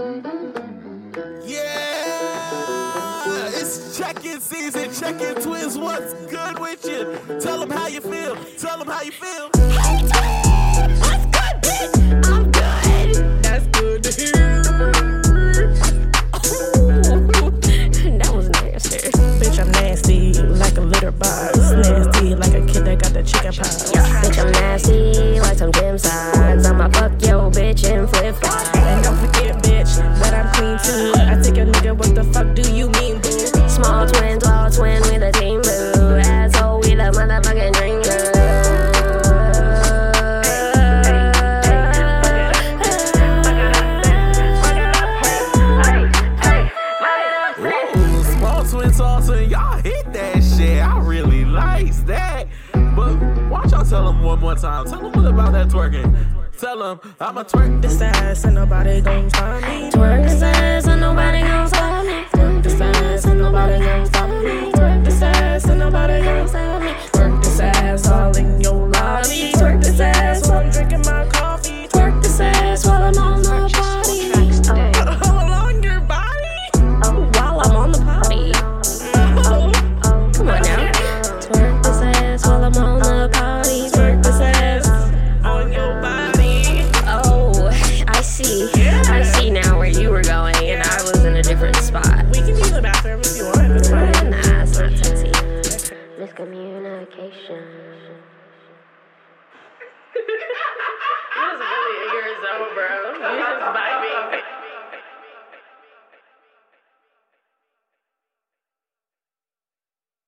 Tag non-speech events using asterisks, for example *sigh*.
Yeah, it's check-in season. Check-in twins, what's good with you? Tell them how you feel. Tell them how you feel. Hey, twins, What's good, bitch? I'm good. That's good to hear. *laughs* that was nasty. Bitch, I'm nasty like a litter box. Nasty like a kid that got the chicken pox. Bitch, I'm nasty like some gym socks. I'ma fuck yo bitch nigga, what the fuck do you mean, boo? Small twin, tall twin with a team boo. Asshole with a motherfucking dream Ooh, small twin salsa, y'all hit that shit. I really likes that. But why don't y'all tell them one more time? Tell them what about that twerking. Tell them I'ma twerk This ass and nobody gon' stop me. Miscommunication. You *laughs* was really in your bro.